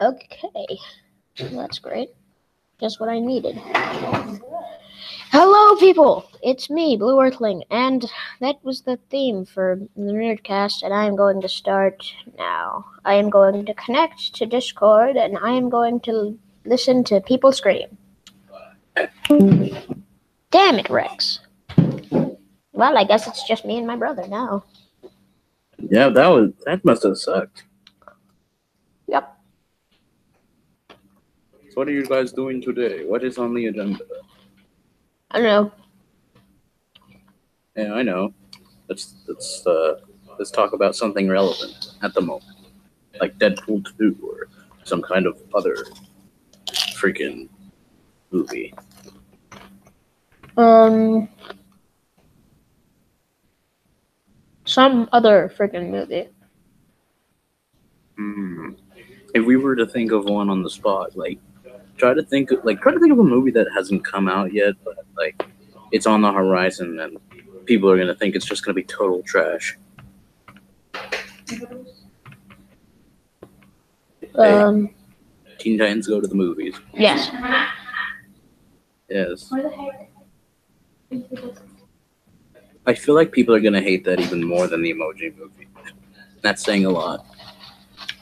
Okay, that's great. Just what I needed. Hello, people! It's me, Blue Earthling, and that was the theme for the Nerdcast, and I am going to start now. I am going to connect to Discord, and I am going to listen to people scream. Damn it, Rex. Well, I guess it's just me and my brother now. Yeah, that was that must have sucked. Yep. So what are you guys doing today? What is on the agenda? I don't know. Yeah, I know. Let's let's uh let's talk about something relevant at the moment. Like Deadpool 2 or some kind of other freaking movie. Um, some other freaking movie. Hmm. If we were to think of one on the spot, like try to think of, like try to think of a movie that hasn't come out yet, but like it's on the horizon and people are gonna think it's just gonna be total trash. Hey. Um, Teen Titans Go to the movies. yes. Yes. Where the heck? I feel like people are gonna hate that even more than the Emoji Movie. That's saying a lot.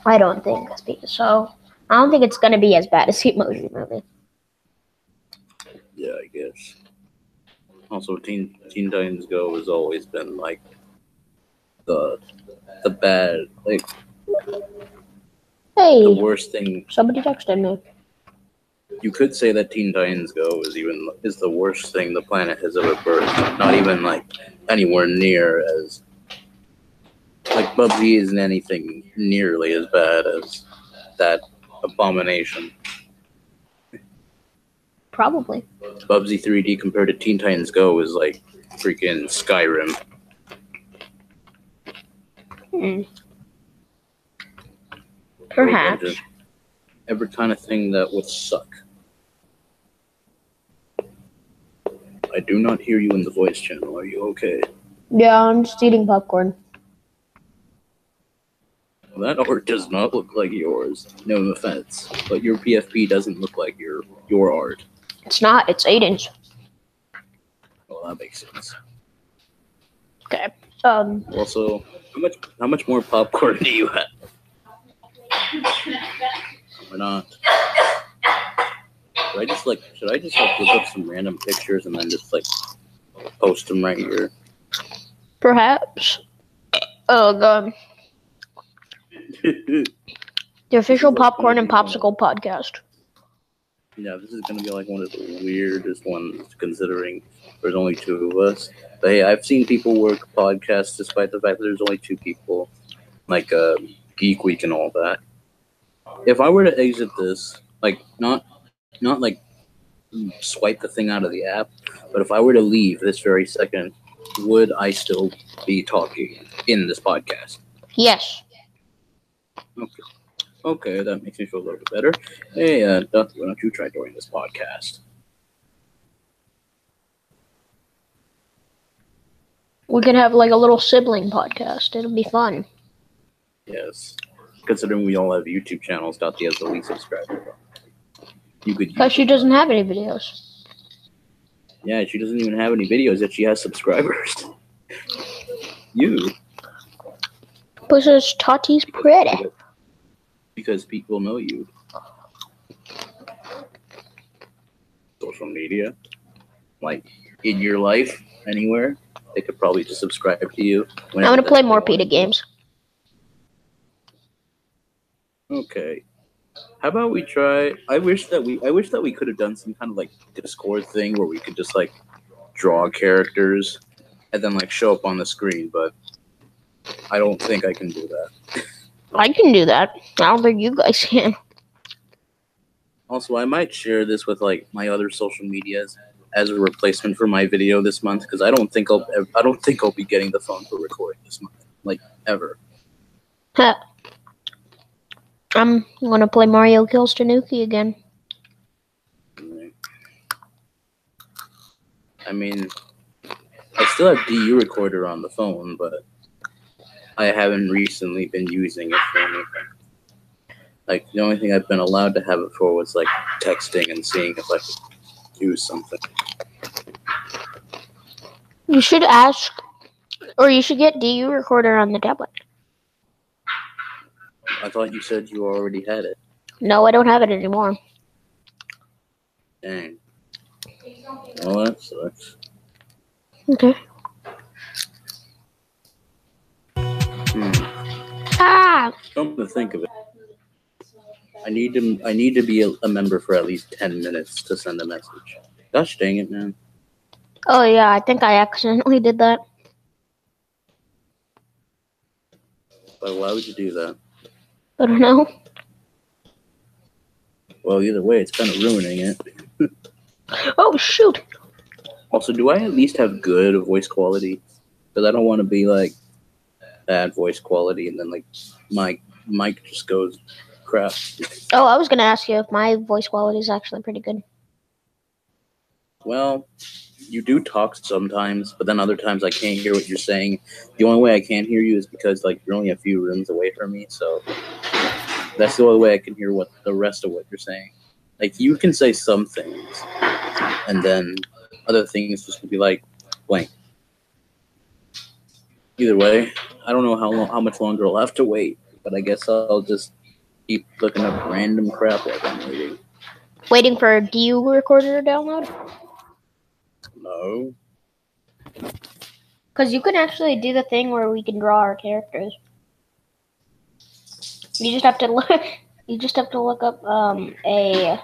I don't think so. I don't think it's gonna be as bad as the Emoji Movie. Yeah, I guess. Also, Teen Teen Titans Go has always been like the the bad, like the worst thing. somebody texted me. You could say that Teen Titans Go is even is the worst thing the planet has ever birthed. Not even like anywhere near as like Bubsy isn't anything nearly as bad as that abomination. Probably. Bubsy 3D compared to Teen Titans Go is like freaking Skyrim. Hmm. Perhaps. Every kind of thing that would suck. I do not hear you in the voice channel. Are you okay? Yeah, I'm just eating popcorn. Well, that art does not look like yours. No offense, but your PFP doesn't look like your your art. It's not. It's Aiden's. Well, that makes sense. Okay. Um. Also, how much how much more popcorn do you have? Or not? Should I just like should I just like look up some random pictures and then just like post them right here? Perhaps. Oh god. The official popcorn and popsicle podcast. Yeah, this is gonna be like one of the weirdest ones considering there's only two of us. But hey, I've seen people work podcasts despite the fact that there's only two people, like uh, Geek Week and all that. If I were to exit this, like not not like swipe the thing out of the app, but if I were to leave this very second, would I still be talking in this podcast? Yes. Okay. Okay, that makes me feel a little bit better. Hey, uh, Duff, why don't you try doing this podcast? We can have like a little sibling podcast. It'll be fun. Yes. Considering we all have YouTube channels, Dottie has the least subscribers. You could Because she doesn't have any videos. Yeah, she doesn't even have any videos yet she has subscribers. you. Because Tati's pretty. Because people know you. Social media. Like in your life, anywhere. They could probably just subscribe to you. I'm gonna play more PETA games. Okay. How about we try? I wish that we. I wish that we could have done some kind of like Discord thing where we could just like draw characters and then like show up on the screen. But I don't think I can do that. I can do that. I don't think you guys can. Also, I might share this with like my other social medias as a replacement for my video this month because I don't think I'll. I don't think I'll be getting the phone for recording this month, like ever. I'm gonna play Mario Kills Tanooki again. I mean, I still have DU recorder on the phone, but I haven't recently been using it for anything. Like the only thing I've been allowed to have it for was like texting and seeing if I could use something. You should ask, or you should get DU recorder on the tablet. I thought you said you already had it. No, I don't have it anymore. Dang. Well, that sucks. Okay. Hmm. Ah, Come to think of it, I need to I need to be a, a member for at least ten minutes to send a message. Gosh dang it, man! oh yeah, I think I accidentally did that. But why would you do that? I don't know. Well, either way, it's kind of ruining it. Oh shoot! Also, do I at least have good voice quality? Because I don't want to be like bad voice quality and then like my mic just goes crap. Oh, I was gonna ask you if my voice quality is actually pretty good. Well, you do talk sometimes, but then other times I can't hear what you're saying. The only way I can't hear you is because like you're only a few rooms away from me, so that's the only way I can hear what the rest of what you're saying. Like you can say some things, and then other things just will be like blank. Either way, I don't know how long, how much longer I'll have to wait, but I guess I'll just keep looking up random crap while I'm waiting. Waiting for a DU recorder to download? No, Because you can actually do the thing where we can draw our characters. You just have to look. You just have to look up um, a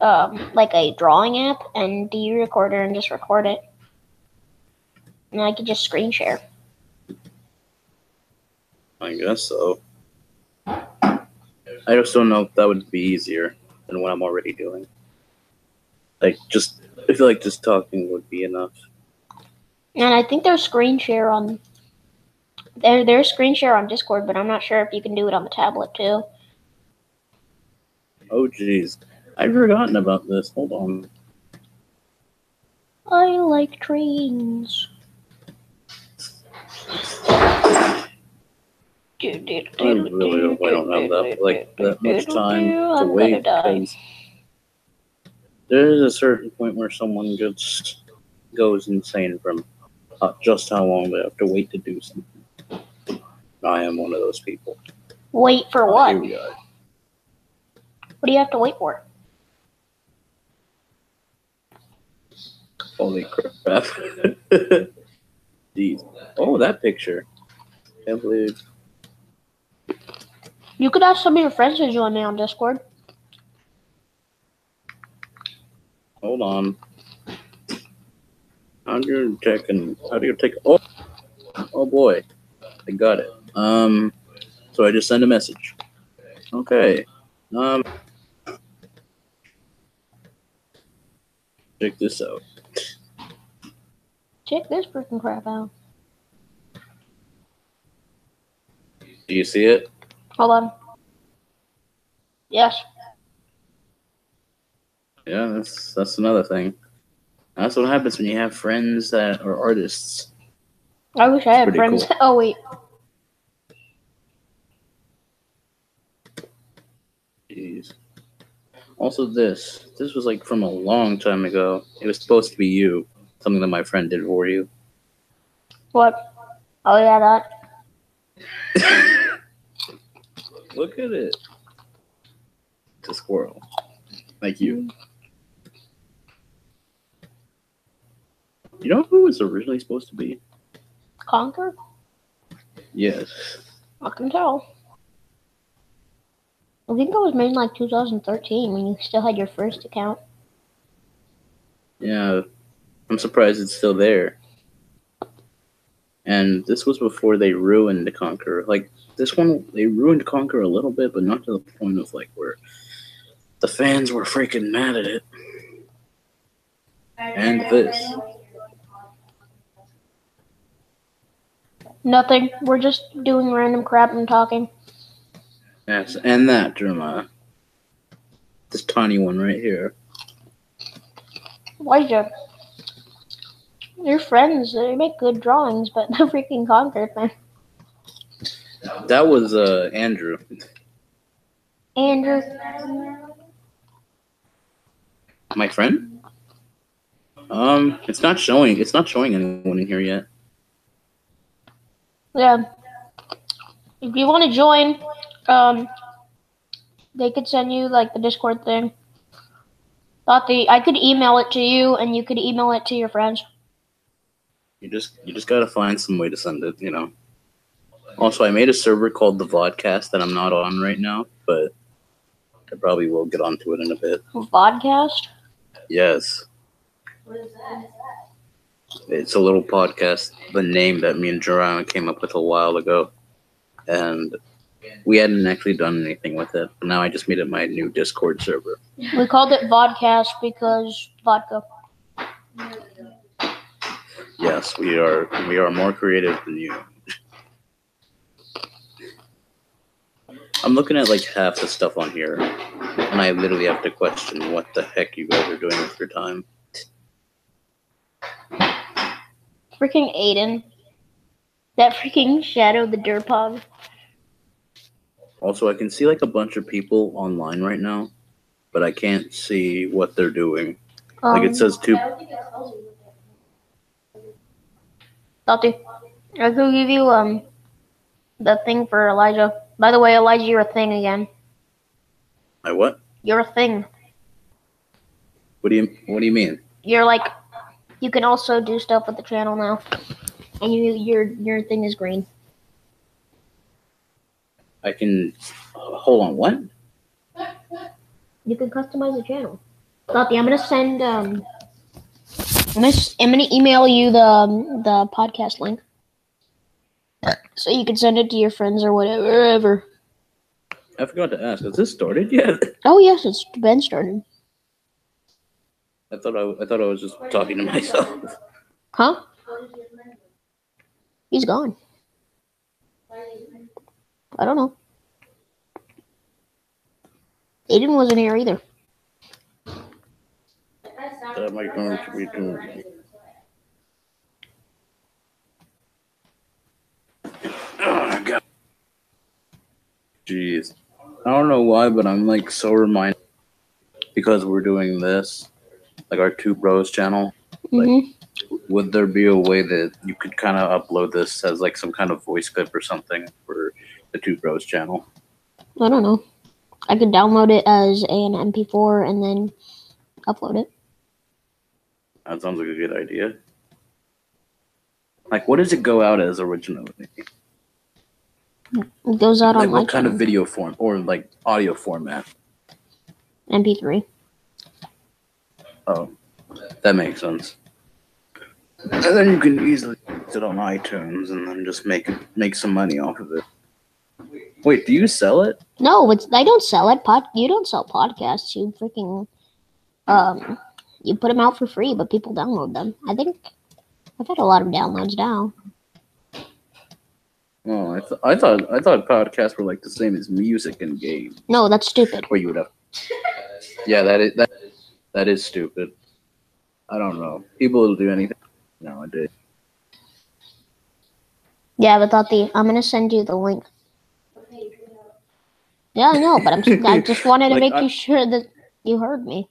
um, like a drawing app and DU recorder and just record it. And I could just screen share. I guess so. I just don't know if that would be easier than what I'm already doing. Like, just I feel like just talking would be enough. And I think there's screen share on there. There's screen share on Discord, but I'm not sure if you can do it on the tablet too. Oh, jeez, I've forgotten about this. Hold on. I like trains. I really hope I don't have that like that much time to wait because there's a certain point where someone just goes insane from uh, just how long they have to wait to do something. I am one of those people. Wait for Oh, what? here we are. What do you have to wait for? Holy crap. Jeez. Oh, that picture. Can't believe. You could ask some of your friends to join me on Discord. Hold on. How do you check and how do you take? Oh, oh boy, I got it. Um, so I just send a message. Okay. Um, check this out. Check this freaking crap out. Do you see it? Hold on. Yes. Yeah, that's that's another thing. That's what happens when you have friends that are artists. I wish I had friends. cool. Oh wait. Jeez. Also, this this was like from a long time ago. It was supposed to be you, something that my friend did for you. What? Oh yeah, that. Look at it. It's a squirrel. Like you. You know who it was originally supposed to be? Conker? Yes. I can tell. I think it was made in like 2013 when you still had your first account. Yeah. I'm surprised it's still there. And this was before they ruined Conker. Like this one, they ruined Conker a little bit, but not to the point of like where the fans were freaking mad at it. And this. Nothing. We're just doing random crap and talking. Yes, and that, Jeremiah. This tiny one right here. Why, Elijah, your friends, they make good drawings, but no freaking conquered, man. That was uh Andrew. Andrew, My friend? Um, it's not showing. It's not showing anyone in here yet. yeah. If you want to join, um, they could send you like the Discord thing. Thought the I could email it to you, and you could email it to your friends. You just you just gotta find some way to send it. You know. Also, I made a server called the Vodcast that I'm not on right now, but I probably will get onto it in a bit. Vodcast. Yes, What is that? it's a little podcast. The name that me and Jerome came up with a while ago, and we hadn't actually done anything with it. Now I just made it my new Discord server. We called it Vodcast because vodka. Yes, we are we are more creative than you. I'm looking at like half the stuff on here, and I literally have to question what the heck you guys are doing with your time. Freaking Aiden. That freaking Shadow the Durpog. Also, I can see like a bunch of people online right now, but I can't see what they're doing. Like Um, it says two. Tati, I could give you um the thing for Elijah. By the way, Elijah, you're a thing again. My what? You're a thing. What do you What do you mean? You're like, you can also do stuff with the channel now, and you your your thing is green. I can. Hold on. What? You can customize the channel. Tati, I'm gonna send um. I'm gonna, s- I'm gonna email you the um, the podcast link, so you can send it to your friends or whatever. wherever. I forgot to ask. Has this started yet? Oh yes, it's been started. I thought I, I thought I was just talking to myself. Huh? He's gone. I don't know. Aiden wasn't here either. That might going to be doing. Oh, God. Jeez. I don't know why, but I'm like so reminded because we're doing this, like our two bros channel. hmm Would there be a way that you could kind of upload this as like some kind of voice clip or something for the two bros channel? I don't know. I could download it as an MP4 and then upload it. That sounds like a good idea. Like, what does it go out as originally? It goes out Like, on what kind of video form or like audio format? MP3. Oh, that makes sense. And then you can easily put it on iTunes and then just make make some money off of it. Wait, do you sell it? No, it's I don't sell it. Pod, you don't sell podcasts. You freaking um, you put them out for free, but people download them. I think I've had a lot of downloads now. Oh, I, th- I thought I thought podcasts were like the same as music and games, No, that's stupid. where you would have. Yeah, that is that that is stupid. I don't know. People will do anything nowadays. Yeah, but Tati, I'm gonna send you the link. Yeah, I know, but I'm just, I just wanted to Like, make I- you sure that you heard me.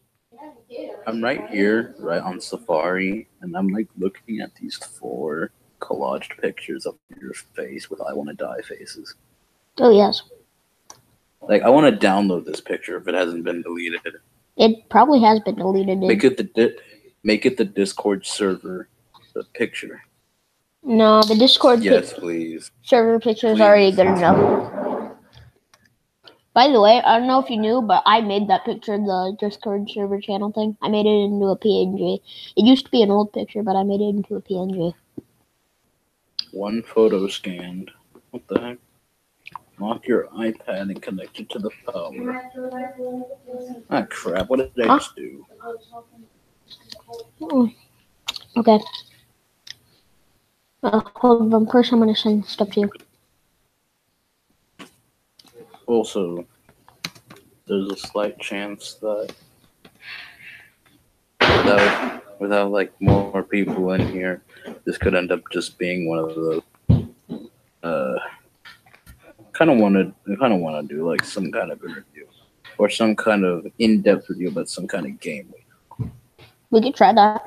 I'm right here, right on Safari, and I'm like looking at these four collaged pictures of your face with "I want to die" faces. Oh yes, Like, I want to download this picture if it hasn't been deleted. it probably has been deleted. Make it the di- make it the Discord server, the picture. No, the Discord Yes, please. server picture is already good enough. By the way, I don't know if you knew, but I made that picture, the Discord server channel thing. I made it into a PNG. It used to be an old picture, but I made it into a PNG. One photo scanned. What the heck? Lock your iPad and connect it to the power. Ah, crap! What did I Huh? just do? Okay. Uh, hold on. First, I'm gonna send stuff to you. Also, there's a slight chance that that without like more people in here, this could end up just being one of the uh kind of wanted I kind of want to do like some kind of interview or some kind of in-depth review about some kind of game. We could try that.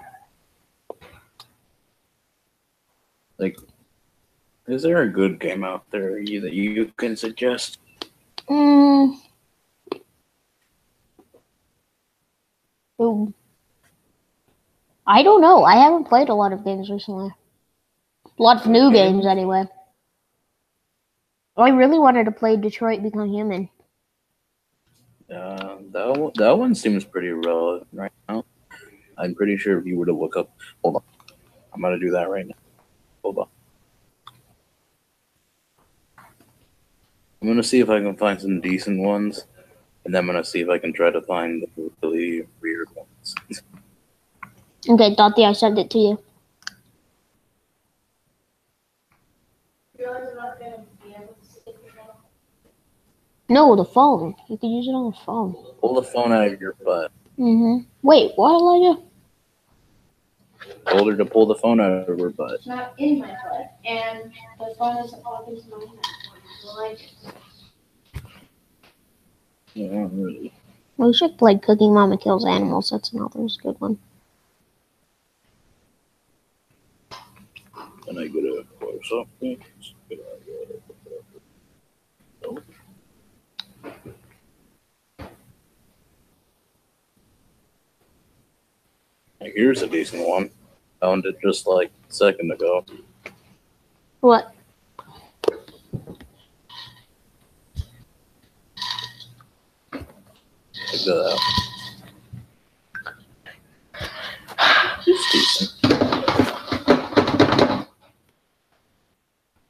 Like, is there a good game out there that you can suggest? Mm. Ooh. I don't know. I haven't played a lot of games recently. A lot of new Okay. games, anyway. I really wanted to play Detroit Become Human. Uh, that one, that one seems pretty relevant right now. I'm pretty sure if you were to look up, hold on, I'm gonna do that right now. Hold on. I'm gonna see if I can find some decent ones, and then I'm gonna see if I can try to find the really weird ones. Okay, Dottie, I sent it to you. No, the phone. You could use it on the phone. Pull the phone out of your butt. Mm-hmm. Wait, what, Elijah? Told her to pull the phone out of her butt. It's not in my butt, and the phone doesn't plug into my hand. Yeah, really. We should play Cooking Mama Kills Animals. That's another good one. Can I get a close up? Can I get a- Nope. Here's a decent one. Found it just like a second ago. What? Check that out. It's decent.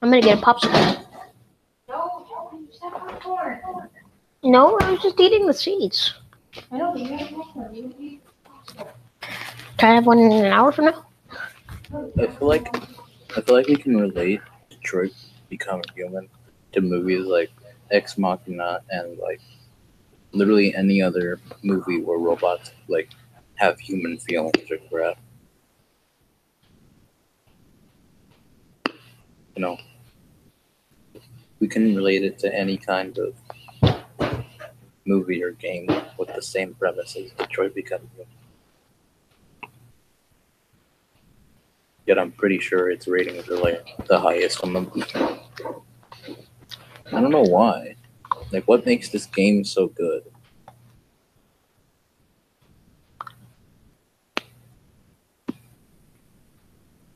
I'm gonna get a popsicle. no, don't use that popcorn. No, I was just eating the seeds. I don't think you have popcorn. You eat Can I have one in an hour from now? I feel like I feel like we can relate Detroit Become Human to movies like Ex Machina and like literally any other movie where robots like have human feelings or crap. You know, we can relate it to any kind of movie or game with the same premise as Detroit Become Human. Yet I'm pretty sure its ratings are like the highest on the. I don't know why. Like, what makes this game so good?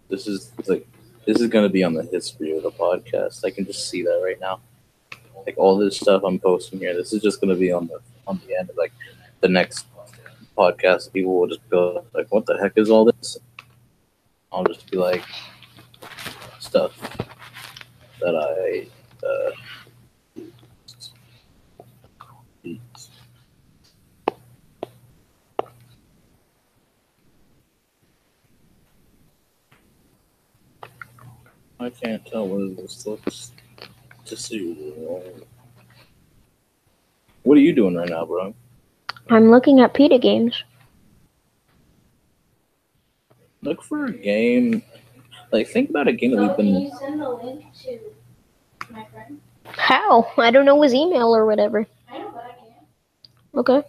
This is like, this is gonna be on the history of the podcast. I can just see that right now. Like all this stuff I'm posting here, this is just gonna be on the on the end of like the next podcast. People will just go like, "What the heck is all this?" I'll just be like stuff that I uh, I can't tell whether this looks to see. What are you doing right now, bro? I'm looking at PETA games. Look for a game. Like, think about a game that we've been. can been. you send the link to my friend? How? I don't know his email or whatever. I know, but I can. Okay.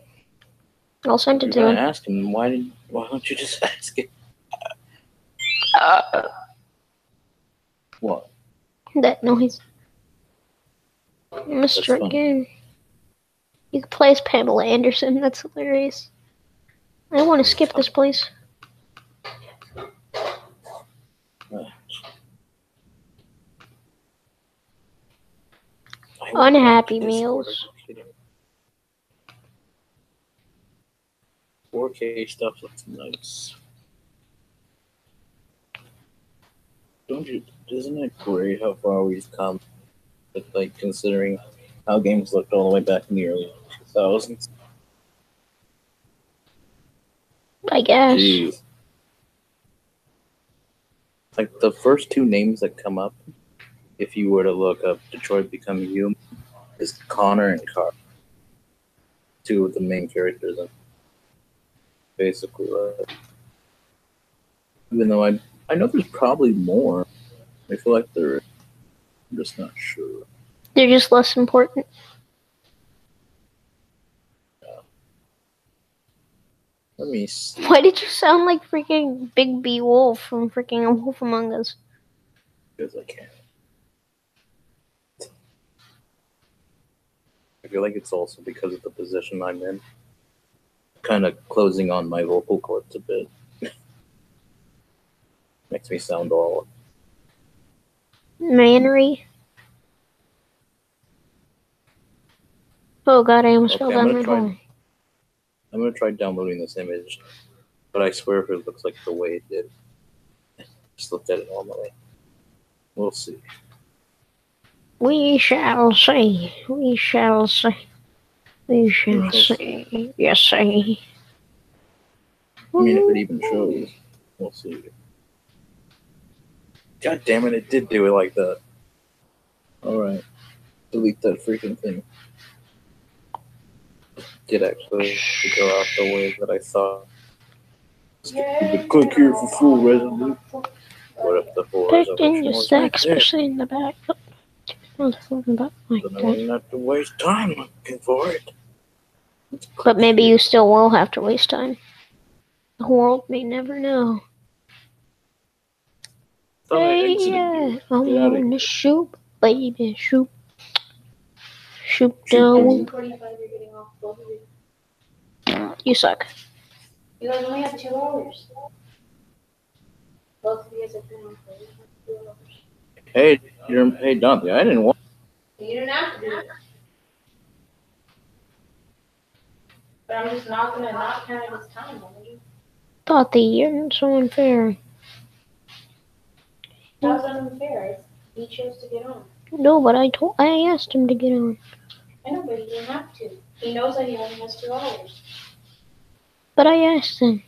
I'll send You're it to gonna him. ask him. Why did? Why don't you just ask him? Uh, What? that noise. Mr. Game. You can play as Pamela Anderson. That's hilarious. I want to skip this place. Unhappy meals. Discord. 4K stuff looks nice. Don't you? Isn't it great how far we've come? With like considering how games looked all the way back in the early 2000s. I guess. Jeez. Like the first two names that come up, if you were to look up Detroit Becoming Human, is Connor and Carl. Two of the main characters. And basically, uh, Even though I I know there's probably more. I feel like there. I'm just not sure. They're just less important. Let me see. Why did you sound like freaking Bigby Wolf from freaking A Wolf Among Us? Because I can. I feel like it's also because of the position I'm in. Kind of closing on my vocal cords a bit. Makes me sound old. Mannery. Oh god, I almost Okay, fell I'm down gonna try- hole. I'm gonna try downloading this image, but I swear if it looks like the way it did. Just looked at it normally. We'll see. We shall see. We shall see. We shall see. Yes, see. I mean, if it even shows, we'll see. God damn it, it did do it like that. Alright. Delete that freaking thing. Did actually go out the way that I thought. Yay. Click here for full resolution. What if the full in your was stack, right there? especially in the back. Oh, Front back like I that. have to waste time looking for it. But maybe you still will have to waste time. The world may never know. Thought I Hey, exited yeah, you. I'm Get outta on the here. shoot, baby, shoot. Shoot Shoot, down. At 2:45, you're getting off both of you. You suck. You guys only have two hours. Both of you guys have been on for two hours. Hey, you're, hey, Dante, I didn't want. You didn't have to do it. But I'm just not gonna not count it as time, Emily. Thought the year so unfair. That was unfair. He chose to get on. No, but I told I asked him to get on. I know, but he didn't have to. He knows that he only has two hours. But I asked him.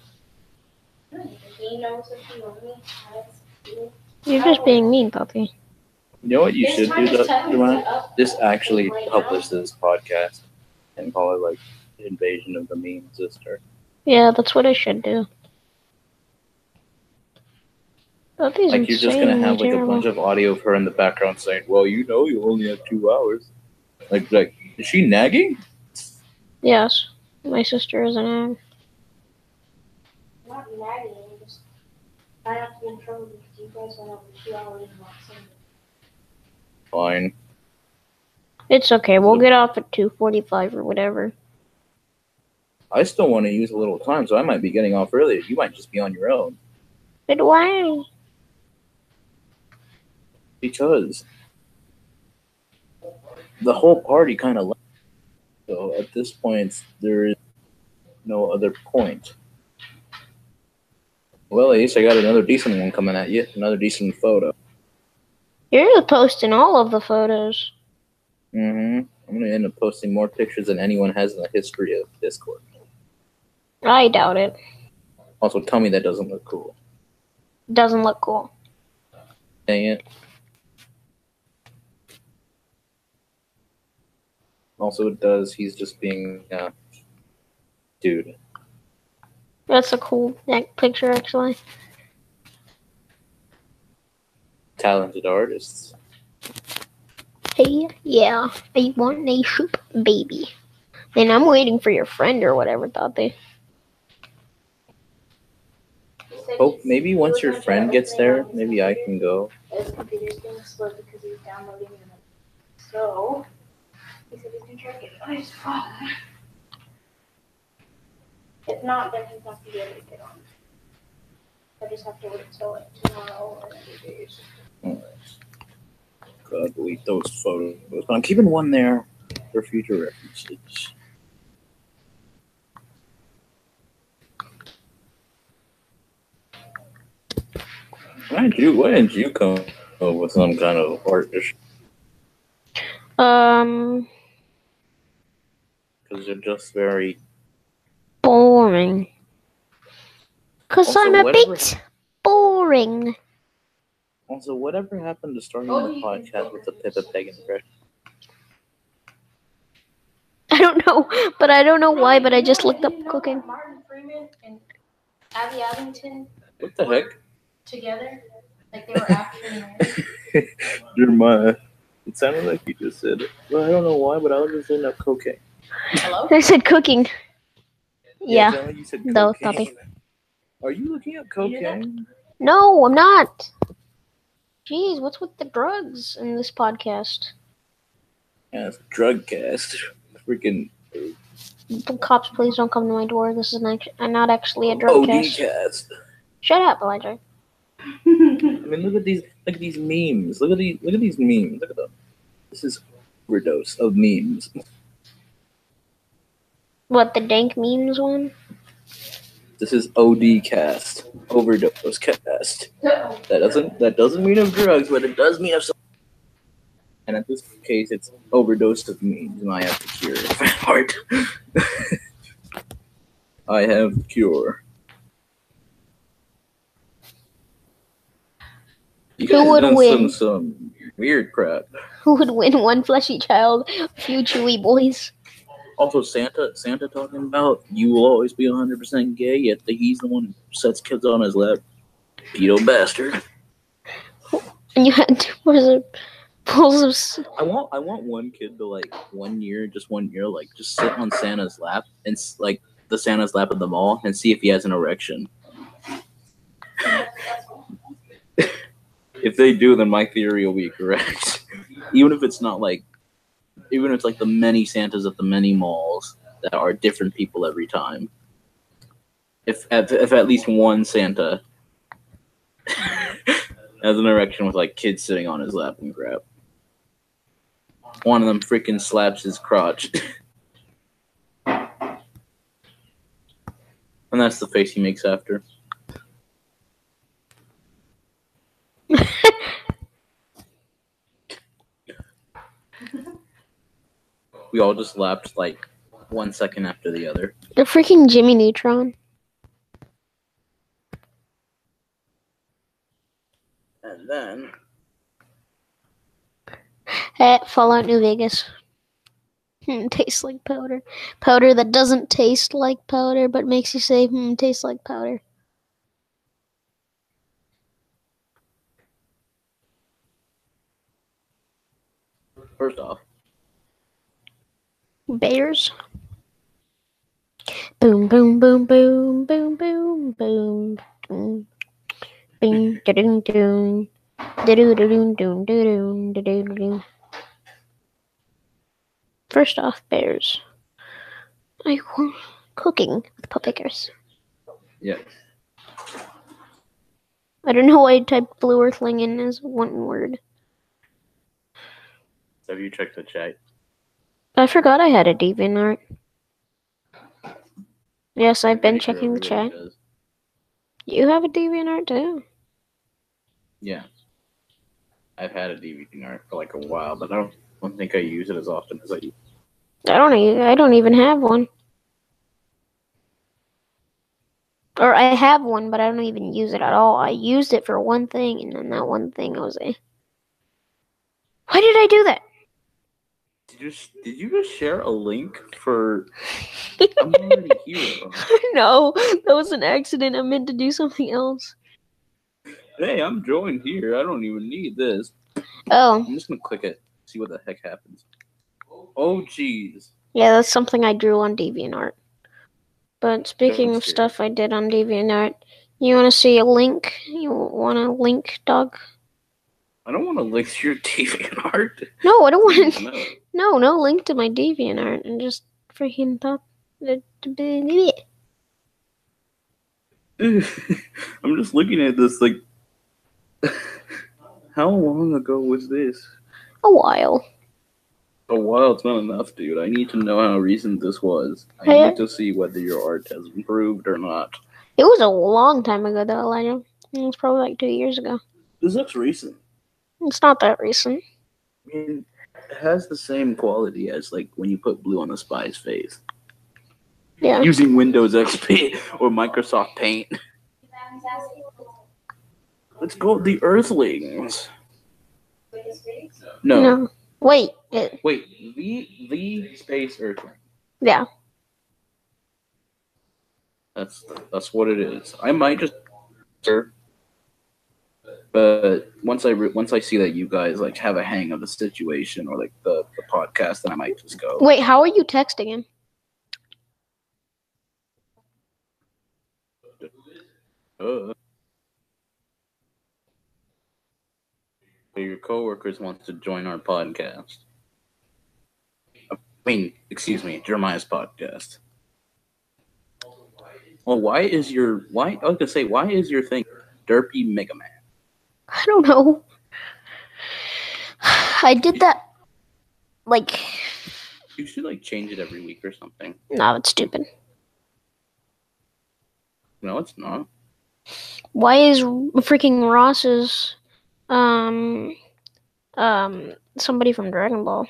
He knows that he only has two. You're just being mean, puppy. You know what you His should time do, is though, technically Joanna? up Just actually right now. publish this podcast and call it like Invasion of the Mean Sister. Yeah, that's what I should do. Puppy's Like you're just gonna have like a bunch of audio of her in the background saying, "Well, you know, you only have two hours." Like, like is she nagging? Yes, my sister is an egg. Not nagging, I'm just I have to be in trouble because you guys went over two hours and not saying Fine. It's okay. We'll get off at two forty-five or whatever. I still want to use a little time, so I might be getting off earlier. You might just be on your own But why? Because the whole party kind of left. So at this point, there is no other point. Well, at least I got another decent one coming at you. Another decent photo. You're posting all of the photos. Mm-hmm. I'm gonna end up posting more pictures than anyone has in the history of Discord. I doubt it. Also, tell me that doesn't look cool. Doesn't look cool. Dang it. Also, it does. He's just being, uh, dude. That's a cool picture, actually. Talented artists. Hey, yeah, I want a shoot baby. And I'm waiting for your friend or whatever, thought they. He Oh, maybe once your friend gets there, maybe I can go. His computer's getting slow because he's downloading them. So he said he's gonna try to get it on his phone. If not, then he's not gonna be able to get on. I just have to wait until like tomorrow or any days. God, delete those photos. But I'm keeping one there for future references. Why didn't you? Why didn't you come up with some kind of art? Um, Because they're just very. boring. Cause I'm a whatever- bit boring. Also, whatever happened to starting Oh, the podcast with the Pippa Peg impression? I don't know, but I don't know why. But I just looked up You cooking. that Martin Freeman and Abby Abbington. What the heck? together? Like they were actually married? Jeremiah. It sounded like you just said it. Well, I don't know why, but I was just looking up cocaine. Hello? I said cooking. it Yeah. sounded like you said No, cocaine. Are you looking up cocaine? No, I'm not. Jeez, what's with the drugs in this podcast? Yeah, it's a drug cast. Freaking The cops, please don't come to my door. This is not, not actually a drug cast. cast. Shut up, Elijah. I mean, look at these, look at these memes. Look at these, look at these memes. Look at them. This is overdose of memes. What, the dank memes one? This is OD cast, overdose cast. That doesn't that doesn't mean of drugs, but it does mean of. Some- and in this case, it's overdose of memes, and I have the cure. Heart. I have the cure. You Who would win? Some, some weird crap. Who would win one fleshy child, few chewy boys? Also, Santa, Santa talking about you will always be 100% gay, yet the, he's the one who sets kids on his lap. Pedo bastard. And you had two pulls of, pulls of s- I want, I want one kid to like one year, just one year, like just sit on Santa's lap and like the Santa's lap at the mall and see if he has an erection. If they do, then my theory will be correct. even if it's not like, even if it's like the many Santas at the many malls that are different people every time. If if, if at least one Santa has an erection with like kids sitting on his lap and crap. One of them freaking slaps his crotch. and that's the face he makes after. We all just left like one second after the other. the freaking Jimmy Neutron. And then At Fallout New Vegas. Hmm, tastes like powder. Powder that doesn't taste like powder, but makes you say, hmm, tastes like powder. first off, Bears. Boom, boom, boom, boom, boom, boom, boom, boom. Bing, da doom, doom. Da doo, da doom, doom, da doom, da doo, da doom. First off, bears. I want cooking with puppikers. yeah. I don't know why I typed Blue Earthling in as one word. Have you checked the chat? I forgot I had a DeviantArt. Yes, I've been sure checking the chat. does. You have a DeviantArt too? Yeah. I've had a DeviantArt for like a while, but I don't, don't think I use it as often as I used. I don't. I don't even have one. Or I have one, but I don't even use it at all. I used it for one thing, and then that one thing I was a. Why did I do that? Did you did you just share a link for? I'm already here. no, that was an accident. I meant to do something else. Hey, I'm joined here. I don't even need this. Oh, I'm just gonna click it. See what the heck happens. Oh jeez. yeah, that's something I drew on DeviantArt. But speaking of stuff I did on DeviantArt, you want to see a link? You want a link, dog? I don't want to link to your DeviantArt. No, I don't want. No. No, no link to my DeviantArt and just freaking talk. I'm just looking at this like. How long ago was this? A while. A while, it's not enough, dude. I need to know how recent this was. I Hey. need to see whether your art has improved or not. It was a long time ago, though, Elijah. It was probably like two years ago. This looks recent. It's not that recent. I mean, has the same quality as like when you put blue on the spy's face Yeah. using Windows XP or Microsoft Paint. Let's go, the Earthlings. No, No. Wait. It, wait, the the space Earthling. yeah. That's that's what it is. I might just. Sir, But once I re- once I see that you guys like have a hang of the situation or like the, the podcast, then I might just go. Wait, how are you texting him? Uh. Your coworkers wants to join our podcast. I mean, excuse me, Jeremiah's podcast. Well, why is your why? I was gonna say, why is your thing Derpy Mega Man? I don't know. I did that like You should like change it every week or something. no, it's stupid. No, it's not. Why is freaking Ross's um um somebody from Dragon Ball?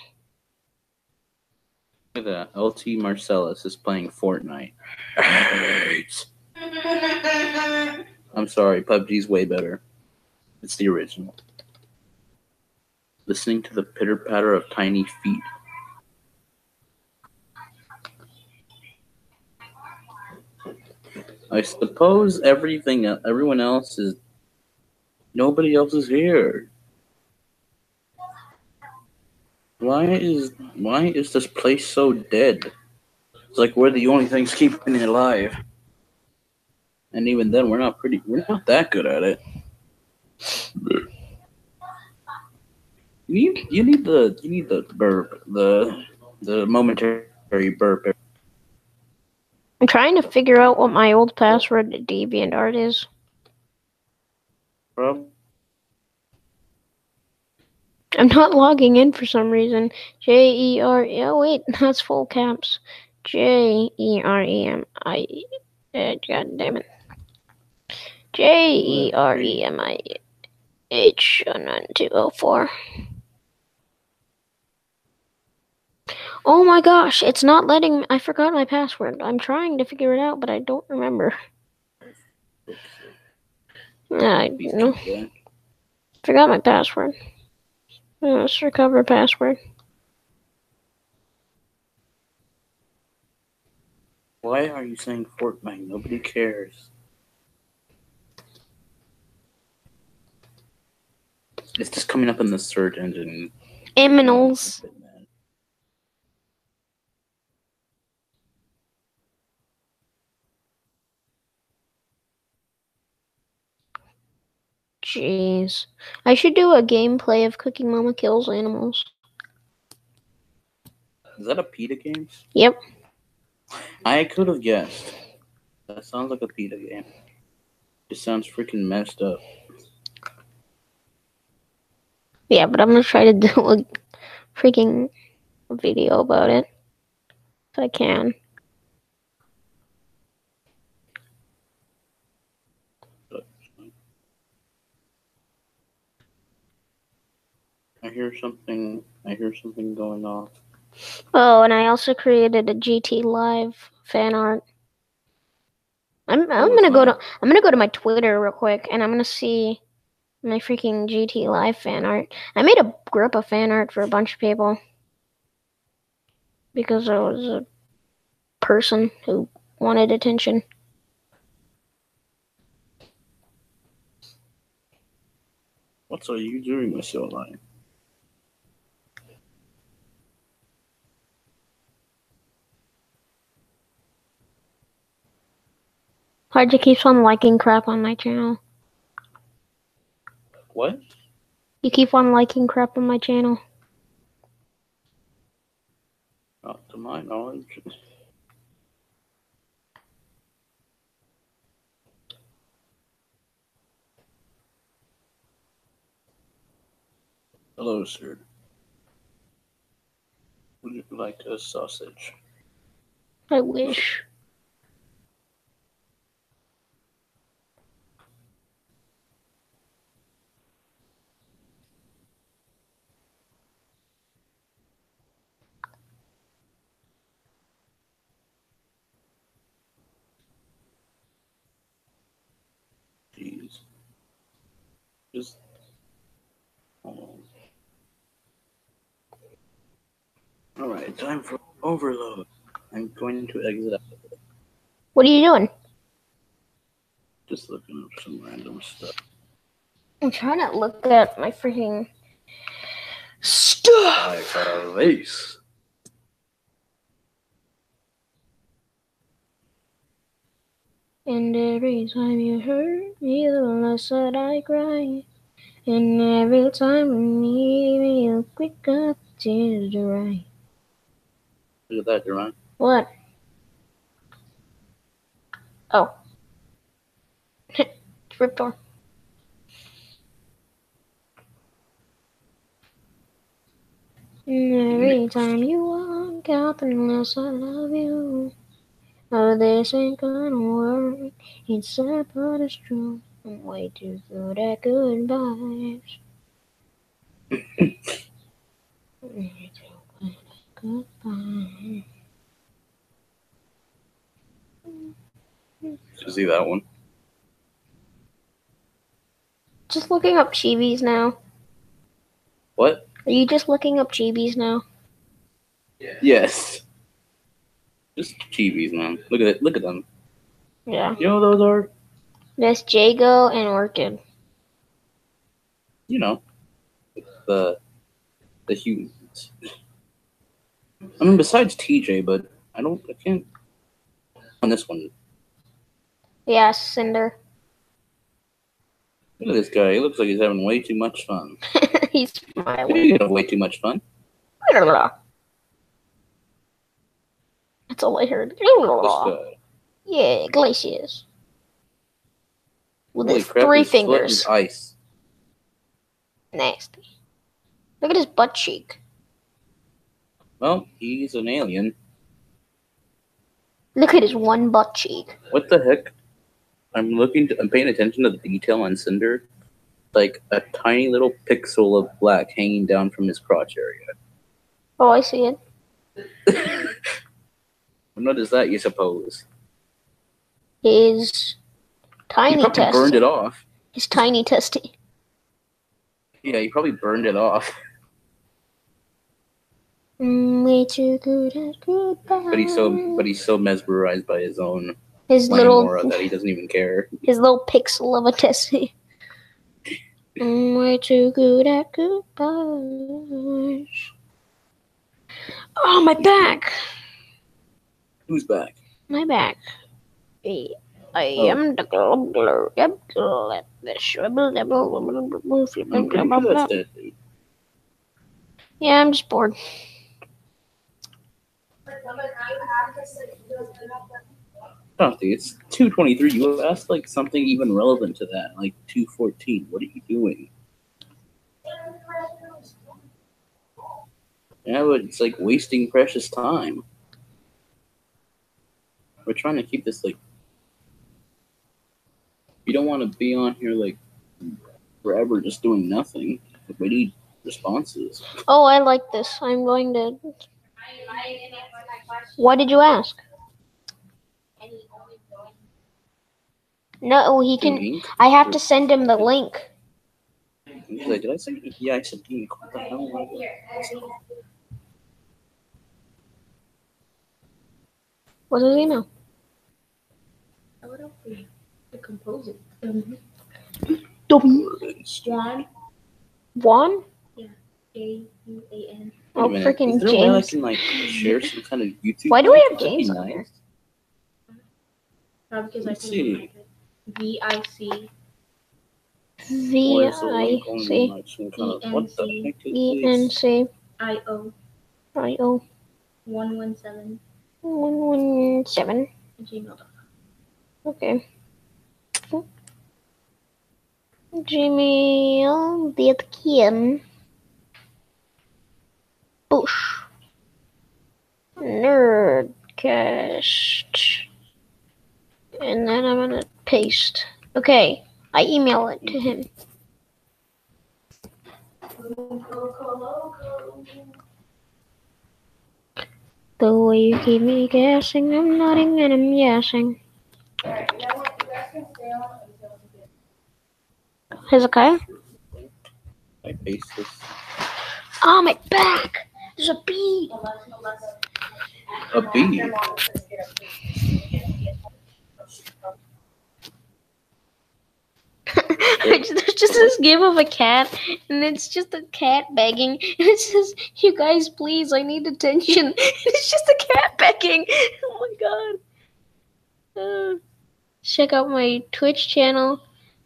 Look at that. LT Marcellus is playing Fortnite. Hates. I'm sorry, PUBG's way better. It's the original. Listening to the pitter patter of tiny feet. I suppose everything, everyone else is. Nobody else is here. Why is why is this place so dead? It's like we're the only things keeping it alive. And even then, we're not pretty. We're not that good at it. You need you need the you need the burp the the momentary burp. I'm trying to figure out what my old password to DeviantArt is. Bro. I'm not logging in for some reason. J E R oh wait, that's full caps. J E R E M I uh, God damn it. J E R E M I H nine two oh four. Oh my gosh, it's not letting I forgot my password. I'm trying to figure it out, but I don't remember. I no, forgot my password. Hmm, let's recover password. Why are you saying Fortnite? Nobody cares. It's just coming up in the search engine. Aminals. Jeez. I should do a gameplay of Cooking Mama Kills Animals. Is that a PETA game? Yep. I could have guessed. That sounds like a PETA game. It sounds freaking messed up. Yeah, but I'm gonna try to do a freaking video about it. If I can. I hear something. I hear something going off. Oh, and I also created a GT Live fan art. I'm I'm Oh, gonna go to I'm gonna go to my Twitter real quick and I'm gonna see my freaking GT Live fan art. I made a group of fan art for a bunch of people because I was a person who wanted attention. What are you doing with your life? Hardja keeps on liking crap on my channel. What? You keep on liking crap on my channel. Not to my knowledge. Hello, sir. Would you like a sausage? I wish. Jeez. Just. Hold on. Alright, time for overload. I'm going to exit out. What are you doing? Just looking up some random stuff. I'm trying to look at my freaking stuff. A vase. And every time you hurt me, the less that I cry. And every time you need me, you quick up tears to dry. Look at that, Jerome. What? Oh. Ripped. And every time you walk out, the less I love you. Oh, this ain't gonna work. It's sad, but it's true. I'm way too good at goodbyes. Way too good at goodbyes. Did you see that one? Just looking up chibis now. What? Are you just looking up chibis now? Yes. Just chibis, man. Look at it. Look at them. Yeah. You know what those are? That's Jago and Orchid. You know, the the humans. I mean, besides TJ, but I don't. I can't. On this one, Yeah, Cinder. look at this guy. He looks like he's having way too much fun. He's smiling. have way too much fun. That's all I heard. Yeah, Glacius. With Holy his crap, three fingers. ice. Nasty. Look at his butt cheek. Well, he's an alien. Look at his one butt cheek. What the heck? I'm looking. To, I'm paying attention to the detail on Cinder. Like a tiny little pixel of black hanging down from his crotch area. Oh, I see it. what is that? You suppose? His tiny. He probably testy. burned it off. His tiny testy. Yeah, he probably burned it off. Mm, way too good at goodbye. But he's so, but he's so mesmerized by his own his little aura that he doesn't even care. his little pixel of a testy. I'm way too good at goodbyes. Oh, my back. Who's back? My back. I I Oh. am the globler. Yep, let the shrivel devil. I'm pretty sure that's dead. dude. Yeah, I'm just bored. Dante, it's two twenty three. You asked like something even relevant to that, like two fourteen. What are you doing? Yeah, but it's like wasting precious time. We're trying to keep this like. You don't want to be on here like forever just doing nothing. We need responses. Oh, I like this. I'm going to. What did you ask? No, he can. I have to send him the link. He's like, did I say? Yeah, I said ink. What the hell? What does he know? I would help you to compose it. Um, Swan. Juan? J U A N. Wait a Oh, minute. freaking Is there a way I can like share some kind of YouTube? Why do we link? have That'd be James on nice. here? Not because Let's I see. can V I C V Or is there I like only, C like, some kind of- what the ENC. heck is E N this? C I O I O one one seven one one seven. at gmail.com. Okay. Gmail Bitkin Bush Nerdcast and then I'm gonna paste. Okay, I email it to him. The way you keep me guessing, I'm nodding and I'm yesing. Hezekiah? I paste this. Oh, my back! There's a bee! A bee. There's just this gif of a cat, and it's just a cat begging. And it says, "You guys, please, I need attention." It's just a cat begging. Oh my god. Uh, check out my Twitch channel.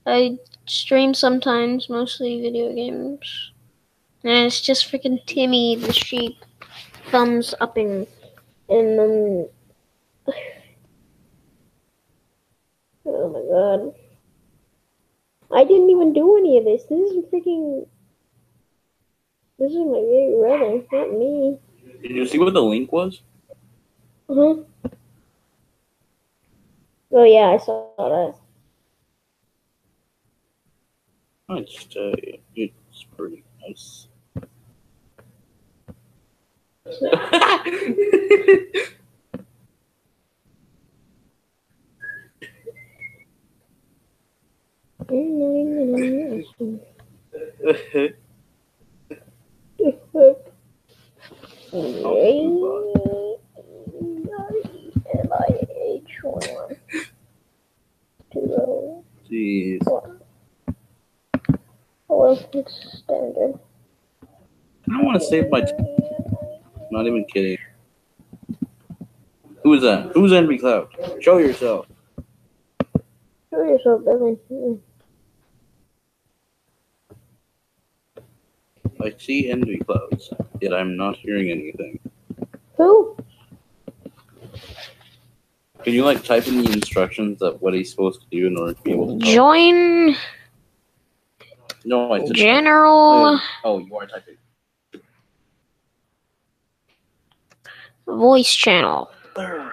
I stream sometimes, mostly video games. And it's just freaking Timmy the sheep, thumbs upping, and um. Oh my god. I didn't even do any of this. This is freaking. This is my baby brother, not me. Did you see what the link was? Uh huh. Oh yeah, I saw that. It's, uh, it's pretty nice. Jeez. Oh, it's standard. I don't want to save my. T- not even kidding. Who is that? Who's Envy Cloud? Show yourself. Show yourself, Devin. I see Envy Clouds, yet I'm not hearing anything. Who? Can you like type in the instructions of what he's supposed to do in order to be able to? talk? Join No, I said. general Oh, you are typing. Voice channel. Alright.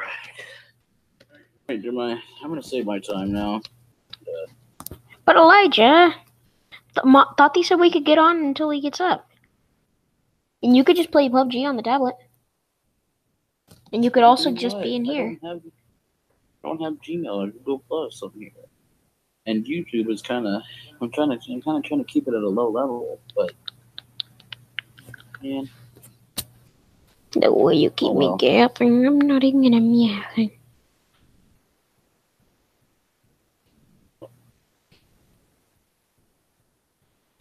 Wait, do my, I'm gonna save my time now. But Elijah, th- Ma- Tati said we could get on until he gets up. And you could just play PUBG on the tablet. And you could also just what? be in I here. Don't have, I don't have Gmail or Google Plus on here. And YouTube is kind of, I'm trying to, I'm kind of trying to keep it at a low level, but man, The way you keep Oh, well. me gapping, I'm not even gonna meow.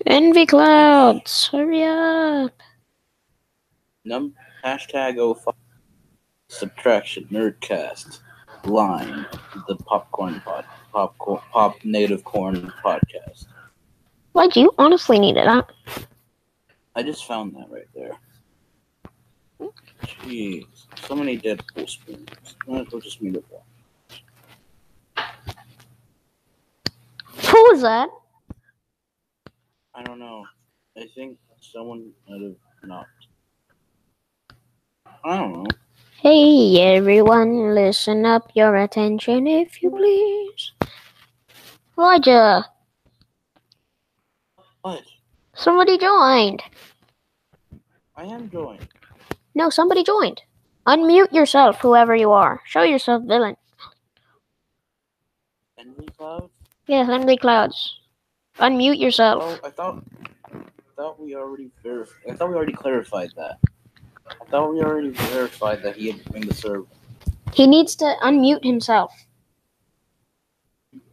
Envy clouds, hurry up! num hashtag 05 subtraction nerdcast line the popcorn pod popcorn pop native corn podcast. Why'd you honestly need it? Huh? I just found that right there. Jeez, so many Deadpool spoons. Might as well just meet it one. Who was that? I don't know. I think someone might have knocked. I don't know. Hey everyone, listen up your attention if you please. Elijah, What? somebody joined. I am joined. No, somebody joined. Unmute yourself, whoever you are. Show yourself, villain. Envy Cloud? Yes, Envy Clouds. Unmute yourself. Oh, I thought. I thought we already verif- I thought we already clarified that. I thought we already verified that he had joined the server. He needs to unmute himself.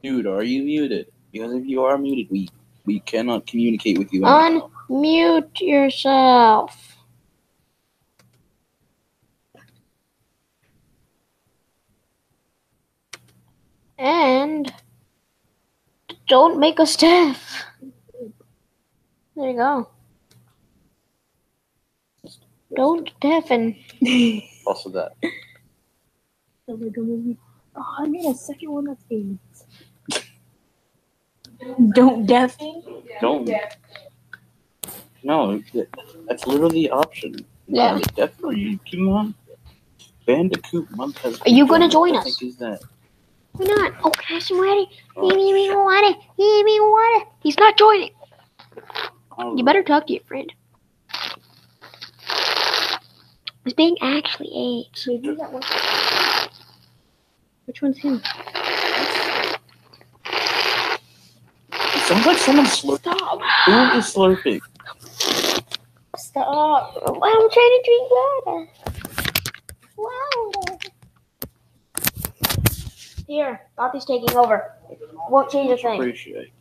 Dude, are you muted? Because if you are muted, we we cannot communicate with you. anyhow. Mute yourself. And don't make us deaf. There you go. Don't deafen. Also that. Oh, I made a second one that's famous. Don't deafen. Don't. No, that's literally the option. Yeah. Definitely. Come on. Bandicoot month has. Are you gonna join us? heck Is that? Why not? Oh, can I have some ready? Oh, Give me water. Give me water. He's not joining. all You oh. better talk to your friend. He's being actually eight. Wait, who's that one? Which one's him? It sounds like someone's slurping. Stop! Who is slurping? Stop! I'm trying to drink water. Water. Here, Bobby's taking over. Won't change a thing. Appreciate.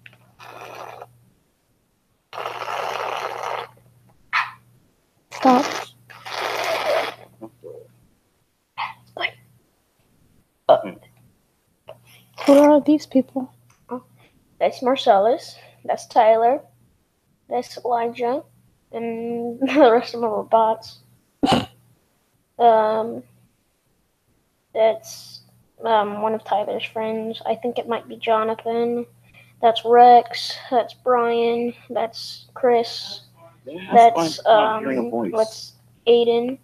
Stop. What? Who are these people? Oh, that's Marcellus. That's Tyler. That's Elijah, and the rest of them are bots. um, that's um, one of Tyler's friends. I think it might be Jonathan. That's Rex. That's Brian. That's Chris. That's I'm hearing a um, voice. what's Aiden.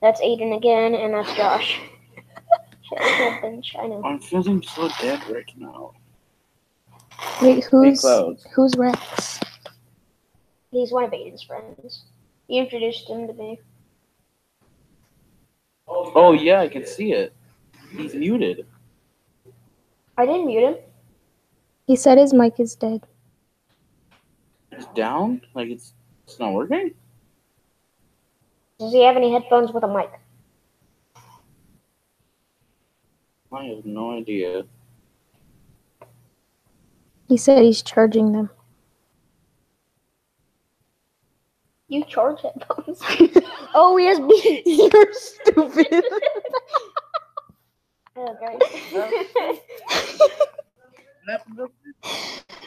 That's Aiden again, and that's Josh. I can't bench, I know. I'm feeling so dead right now. Wait, who's who's Rex? He's one of Aiden's friends. He introduced him to me. Oh yeah, I can see it. He's muted. I didn't mute him. He said his mic is dead. It's down. Like it's it's not working. Does he have any headphones with a mic? I have no idea. He said he's charging them. You charge headphones. oh, he has beats. You're stupid. Oh, great.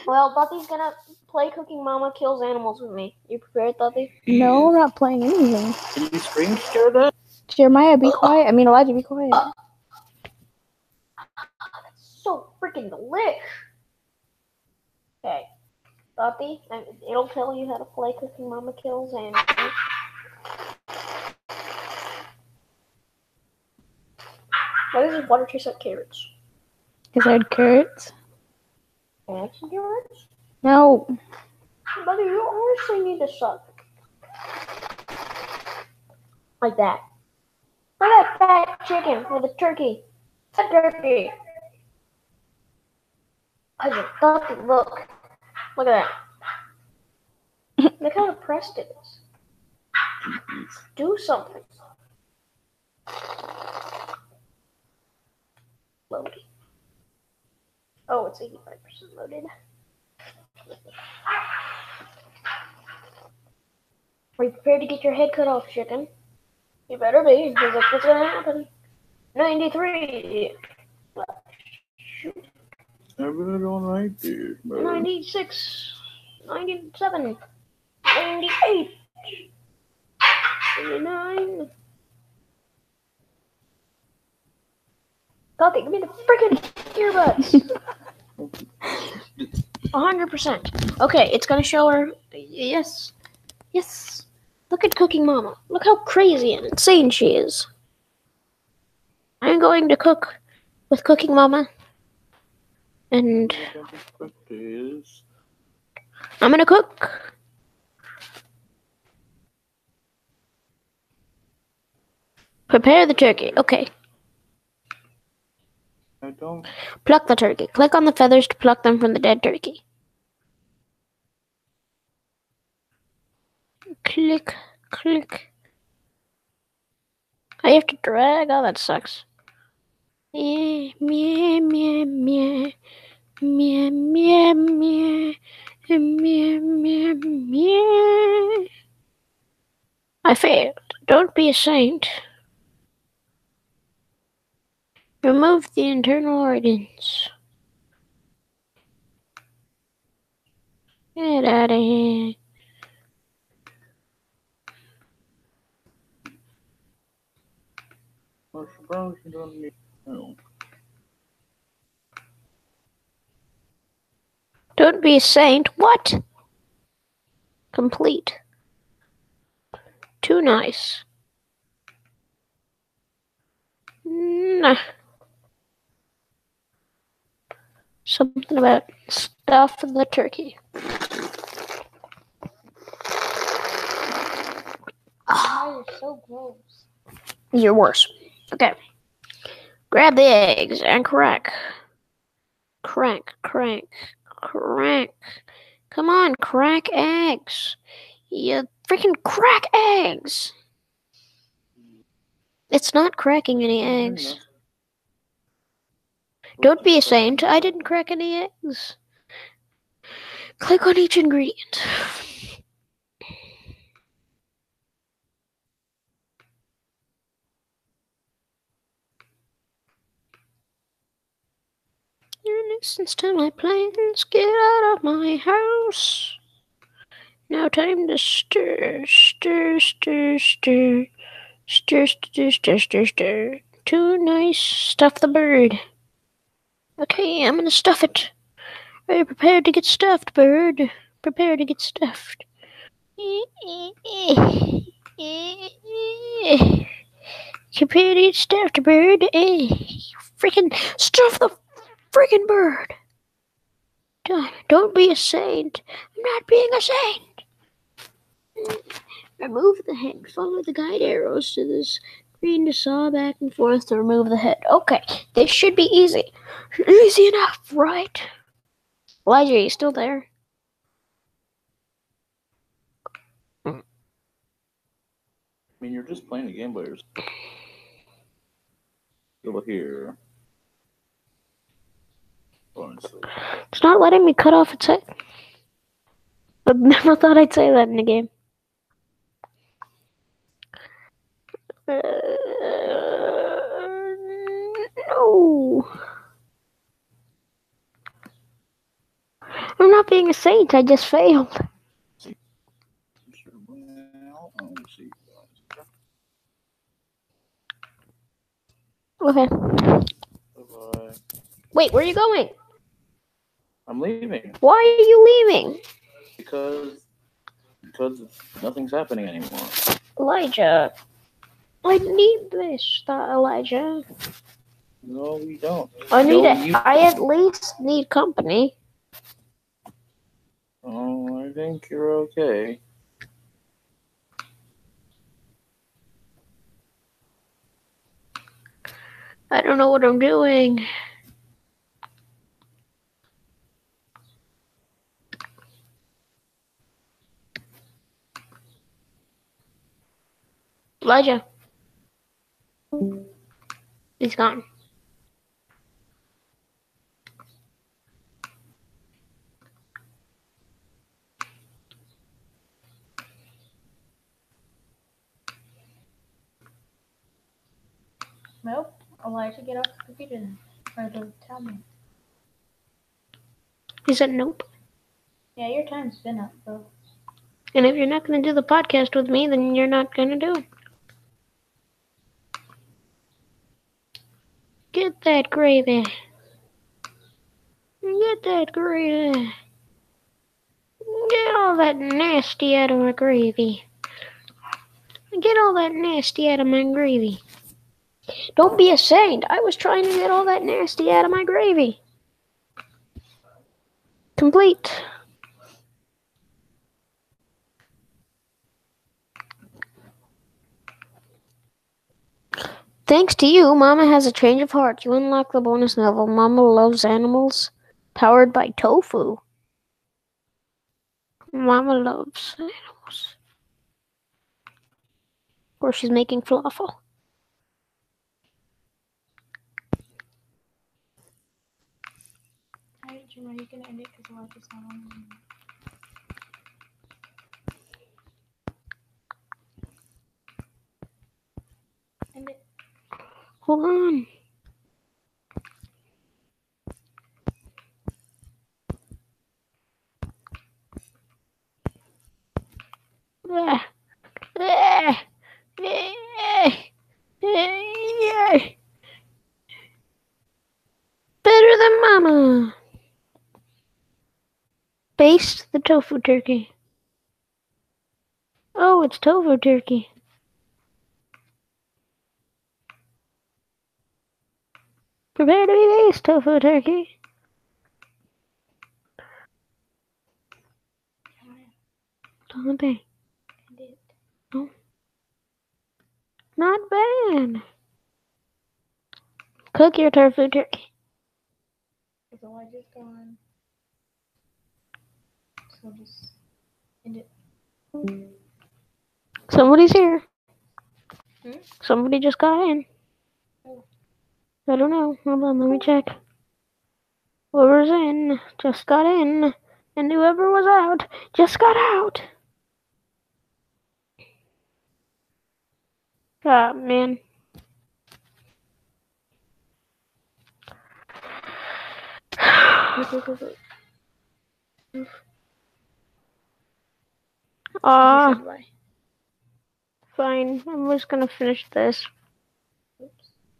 well, Buffy's gonna play Cooking Mama Kills Animals with me. You prepared, Buffy? no, I'm not playing anything. Can you screen share that? Jeremiah, be quiet. I mean, Elijah, be quiet. Uh, that's So freaking delish. Okay. Buffy, it'll tell you how to play Cooking Mama Kills Animals. Why does this water taste like carrots? Because I had carrots. And carrots? No. Buddy, you honestly need to suck. Like that. Look at that fat chicken with a turkey. It's A turkey. I just thought, look. Look at that. Look how depressed it is. Do something. Loading. Oh, it's 85% loaded. Are you prepared to get your head cut off, chicken? You better be, because that's what's gonna happen. 93. Shoot. I really don't like this. 96. 97. 98. 89. Coffee, give me the freaking earbuds. 100%. Okay, it's gonna show her. Yes. Yes. Look at Cooking Mama. Look how crazy and insane she is. I'm going to cook with Cooking Mama. And I'm gonna cook. Prepare the turkey. Okay. Pluck the turkey. Click on the feathers to pluck them from the dead turkey. Click, click. I have to drag. Oh, that sucks. Meow, meow, meow, meow. Meow, meow, meow. Meow, meow, meow. I failed. Don't be a saint. Remove the internal organs. Get out of here. Well, suppose you don't need. No. Don't be a saint. What? Complete. Too nice. Nah. Something about stuff the turkey. Oh, you're so gross. You're worse. Okay. Grab the eggs and crack. Crack, crack, crack. Come on, crack eggs. You freaking crack eggs. It's not cracking any eggs. Don't be a saint. I didn't crack any eggs. Click on each ingredient. You're a nuisance to my plans. Get out of my house. Now time to stir, stir, stir, stir, stir, stir, stir, stir, stir. Too nice. Stuff the bird. Okay, I'm gonna stuff it. Are you prepared to get stuffed, bird? Prepare to get stuffed. Prepare to get stuffed, bird. Freaking stuff the freaking bird. Don't, be a saint. I'm not being a saint. Remove the head. Follow the guide arrows to the screen to saw back and forth to remove the head. Okay, this should be easy. Easy enough, right? Elijah, are you still there? I mean, you're just playing a game by yourself. Over here. Honestly. It's not letting me cut off its head. I never thought I'd say that in a game. Uh, no. I'm not being a saint. I just failed. Well, let me see. Okay. Bye-bye. Wait, where are you going? I'm leaving Why are you leaving? because because nothing's happening anymore. Elijah. I need this, thought Elijah. No, we don't. I need it. you- I at least need company. Oh, I think you're okay. I don't know what I'm doing. Elijah. He's gone. Nope. Elijah, get off the computer then. Or don't tell me. He said nope. Yeah, your time's been up, bro. And if you're not going to do the podcast with me, then you're not going to do it. Get that gravy. Get that gravy. Get all that nasty out of my gravy. Get all that nasty out of my gravy. Don't be a saint. I was trying to get all that nasty out of my gravy. Complete. Thanks to you, Mama has a change of heart. You unlock the bonus level, Mama Loves Animals, powered by tofu. Mama loves animals. Or she's making falafel. Alright, Jim, are you gonna end it because Elijah's not on anymore? End it. Hold on. Better than Mama. Baste the tofu turkey. Oh, it's tofu turkey. Prepare to be based, tofu turkey. Don't? End it. Not bad. Cook your tofu turkey. Because Elijah's gone. So just end it. Somebody's here. Hmm? Somebody just got in. I don't know. Hold on, let me check. Whoever's in just got in, and whoever was out just got out. Ah, man. Ah, why. fine. I'm just gonna finish this.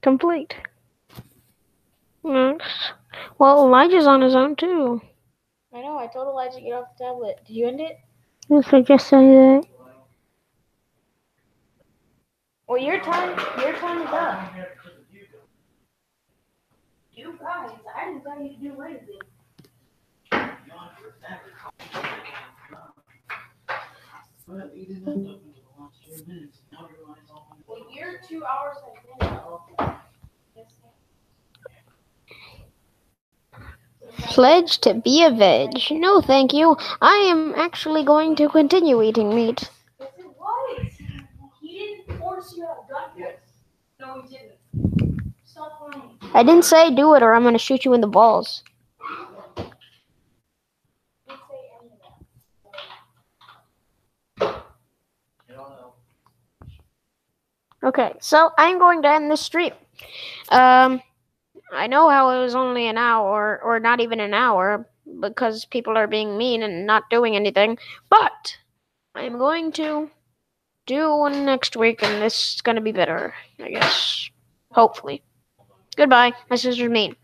Complete. Next. Well, Elijah's on his own too. I know. I told Elijah to get off the tablet. Did you end it? Yes, I just say that. Well, your time. Your time is up. You guys, I didn't tell you to do anything. But you didn't end up until the last few minutes. Now your line's all Well, your two hours been up. Pledge to be a veg. No, thank you. I am actually going to continue eating meat. I didn't say do it or I'm gonna shoot you in the balls. Okay, so I'm going to end this stream. Um, I know how it was only an hour, or not even an hour, because people are being mean and not doing anything. But I'm going to do one next week, and this is going to be better, I guess. Hopefully. Goodbye. My sister's mean.